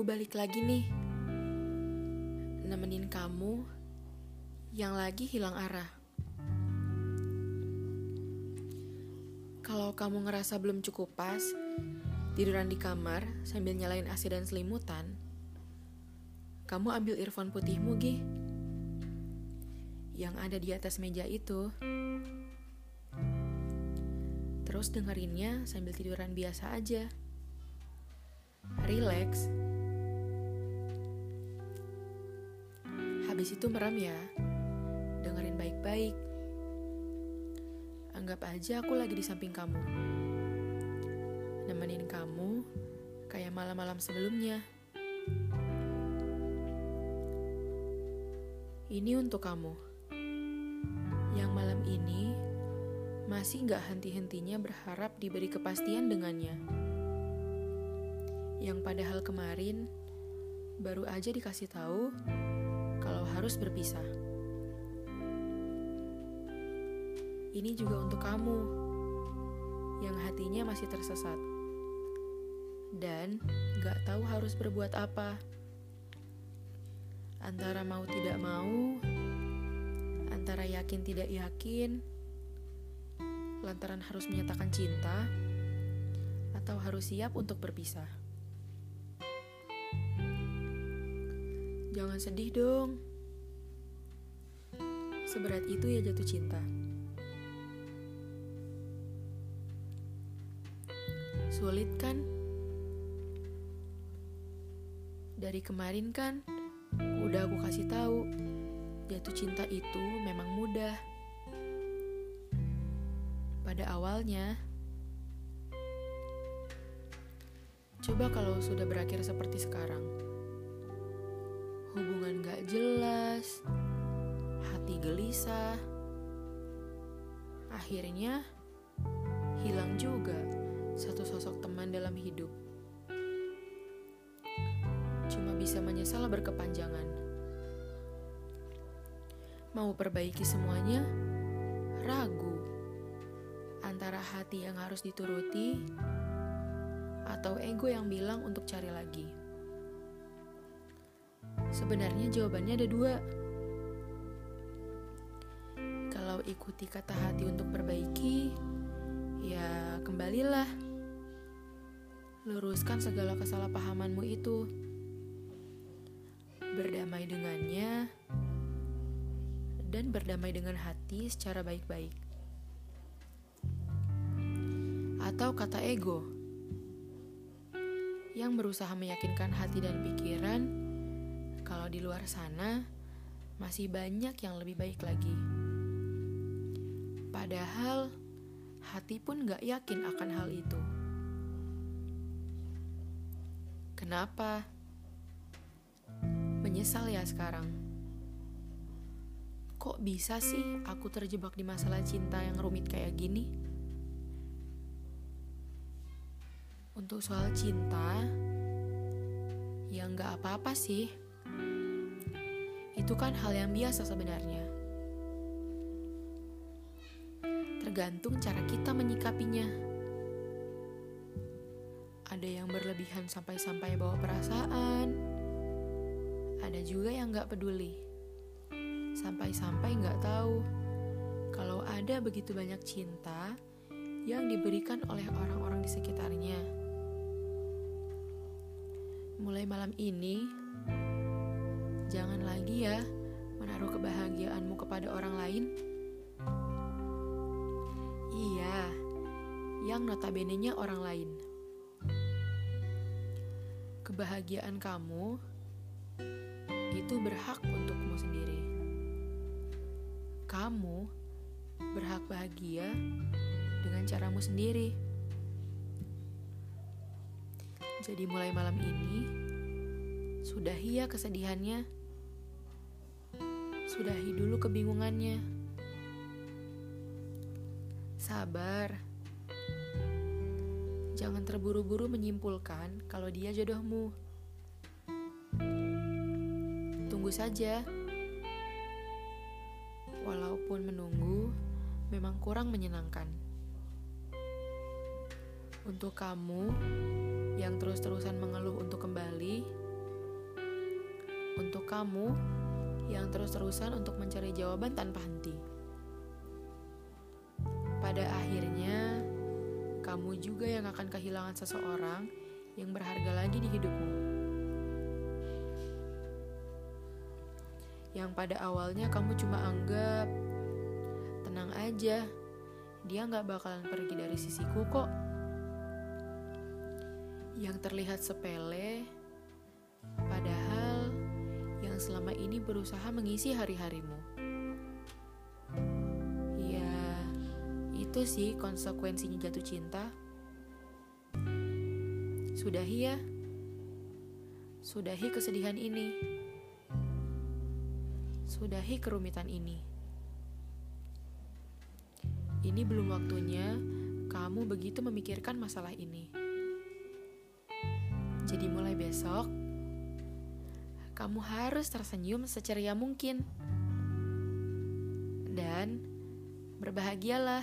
aku balik lagi nih. Nemenin kamu yang lagi hilang arah. Kalau kamu ngerasa belum cukup pas, tiduran di kamar sambil nyalain AC dan selimutan, kamu ambil earphone putihmu, Gih. Yang ada di atas meja itu. Terus dengerinnya sambil tiduran biasa aja. Relax. Habis itu merem ya. Dengerin baik-baik. Anggap aja aku lagi di samping kamu. Nemenin kamu kayak malam-malam sebelumnya. Ini untuk kamu. Yang malam ini masih gak henti-hentinya berharap diberi kepastian dengannya. Yang padahal kemarin baru aja dikasih tahu kalau harus berpisah. Ini juga untuk kamu yang hatinya masih tersesat dan gak tahu harus berbuat apa. Antara mau tidak mau, antara yakin tidak yakin, lantaran harus menyatakan cinta, atau harus siap untuk berpisah. Jangan sedih dong. Seberat itu ya jatuh cinta. Sulit kan? Dari kemarin kan, udah aku kasih tahu, jatuh cinta itu memang mudah pada awalnya. Coba kalau sudah berakhir seperti sekarang. Hubungan gak jelas, hati gelisah. Akhirnya hilang juga satu sosok teman dalam hidup. Cuma bisa menyesal berkepanjangan. Mau perbaiki semuanya, ragu antara hati yang harus dituruti atau ego yang bilang untuk cari lagi. Sebenarnya jawabannya ada dua. Kalau ikuti kata hati untuk perbaiki, ya kembalilah. Luruskan segala kesalahpahamanmu itu. Berdamai dengannya dan berdamai dengan hati secara baik-baik atau kata ego yang berusaha meyakinkan hati dan pikiran kalau di luar sana masih banyak yang lebih baik lagi. Padahal hati pun gak yakin akan hal itu. Kenapa? Menyesal ya sekarang. Kok bisa sih aku terjebak di masalah cinta yang rumit kayak gini? Untuk soal cinta, ya nggak apa-apa sih. Itu kan hal yang biasa sebenarnya. Tergantung cara kita menyikapinya. Ada yang berlebihan sampai-sampai bawa perasaan. Ada juga yang nggak peduli. Sampai-sampai nggak tahu kalau ada begitu banyak cinta yang diberikan oleh orang-orang di sekitarnya mulai malam ini, jangan lagi ya menaruh kebahagiaanmu kepada orang lain. Iya, yang notabene-nya orang lain. Kebahagiaan kamu itu berhak untukmu sendiri. Kamu berhak bahagia dengan caramu sendiri. Jadi mulai malam ini, sudahi ya kesedihannya. Sudahi dulu kebingungannya. Sabar. Jangan terburu-buru menyimpulkan kalau dia jodohmu. Tunggu saja. Walaupun menunggu memang kurang menyenangkan. Untuk kamu yang terus-terusan mengeluh untuk kembali, Untuk kamu yang terus-terusan untuk mencari jawaban tanpa henti. Pada akhirnya, kamu juga yang akan kehilangan seseorang yang berharga lagi di hidupmu. Yang pada awalnya kamu cuma anggap tenang aja, dia nggak bakalan pergi dari sisiku kok. Yang terlihat sepele, yang selama ini berusaha mengisi hari-harimu. Ya, itu sih konsekuensinya jatuh cinta. Sudahi ya. Sudahi kesedihan ini. Sudahi kerumitan ini. Ini belum waktunya kamu begitu memikirkan masalah ini. Jadi mulai besok, kamu harus tersenyum seceria mungkin. Dan berbahagialah.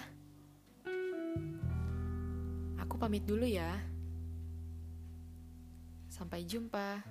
Aku pamit dulu ya. Sampai jumpa.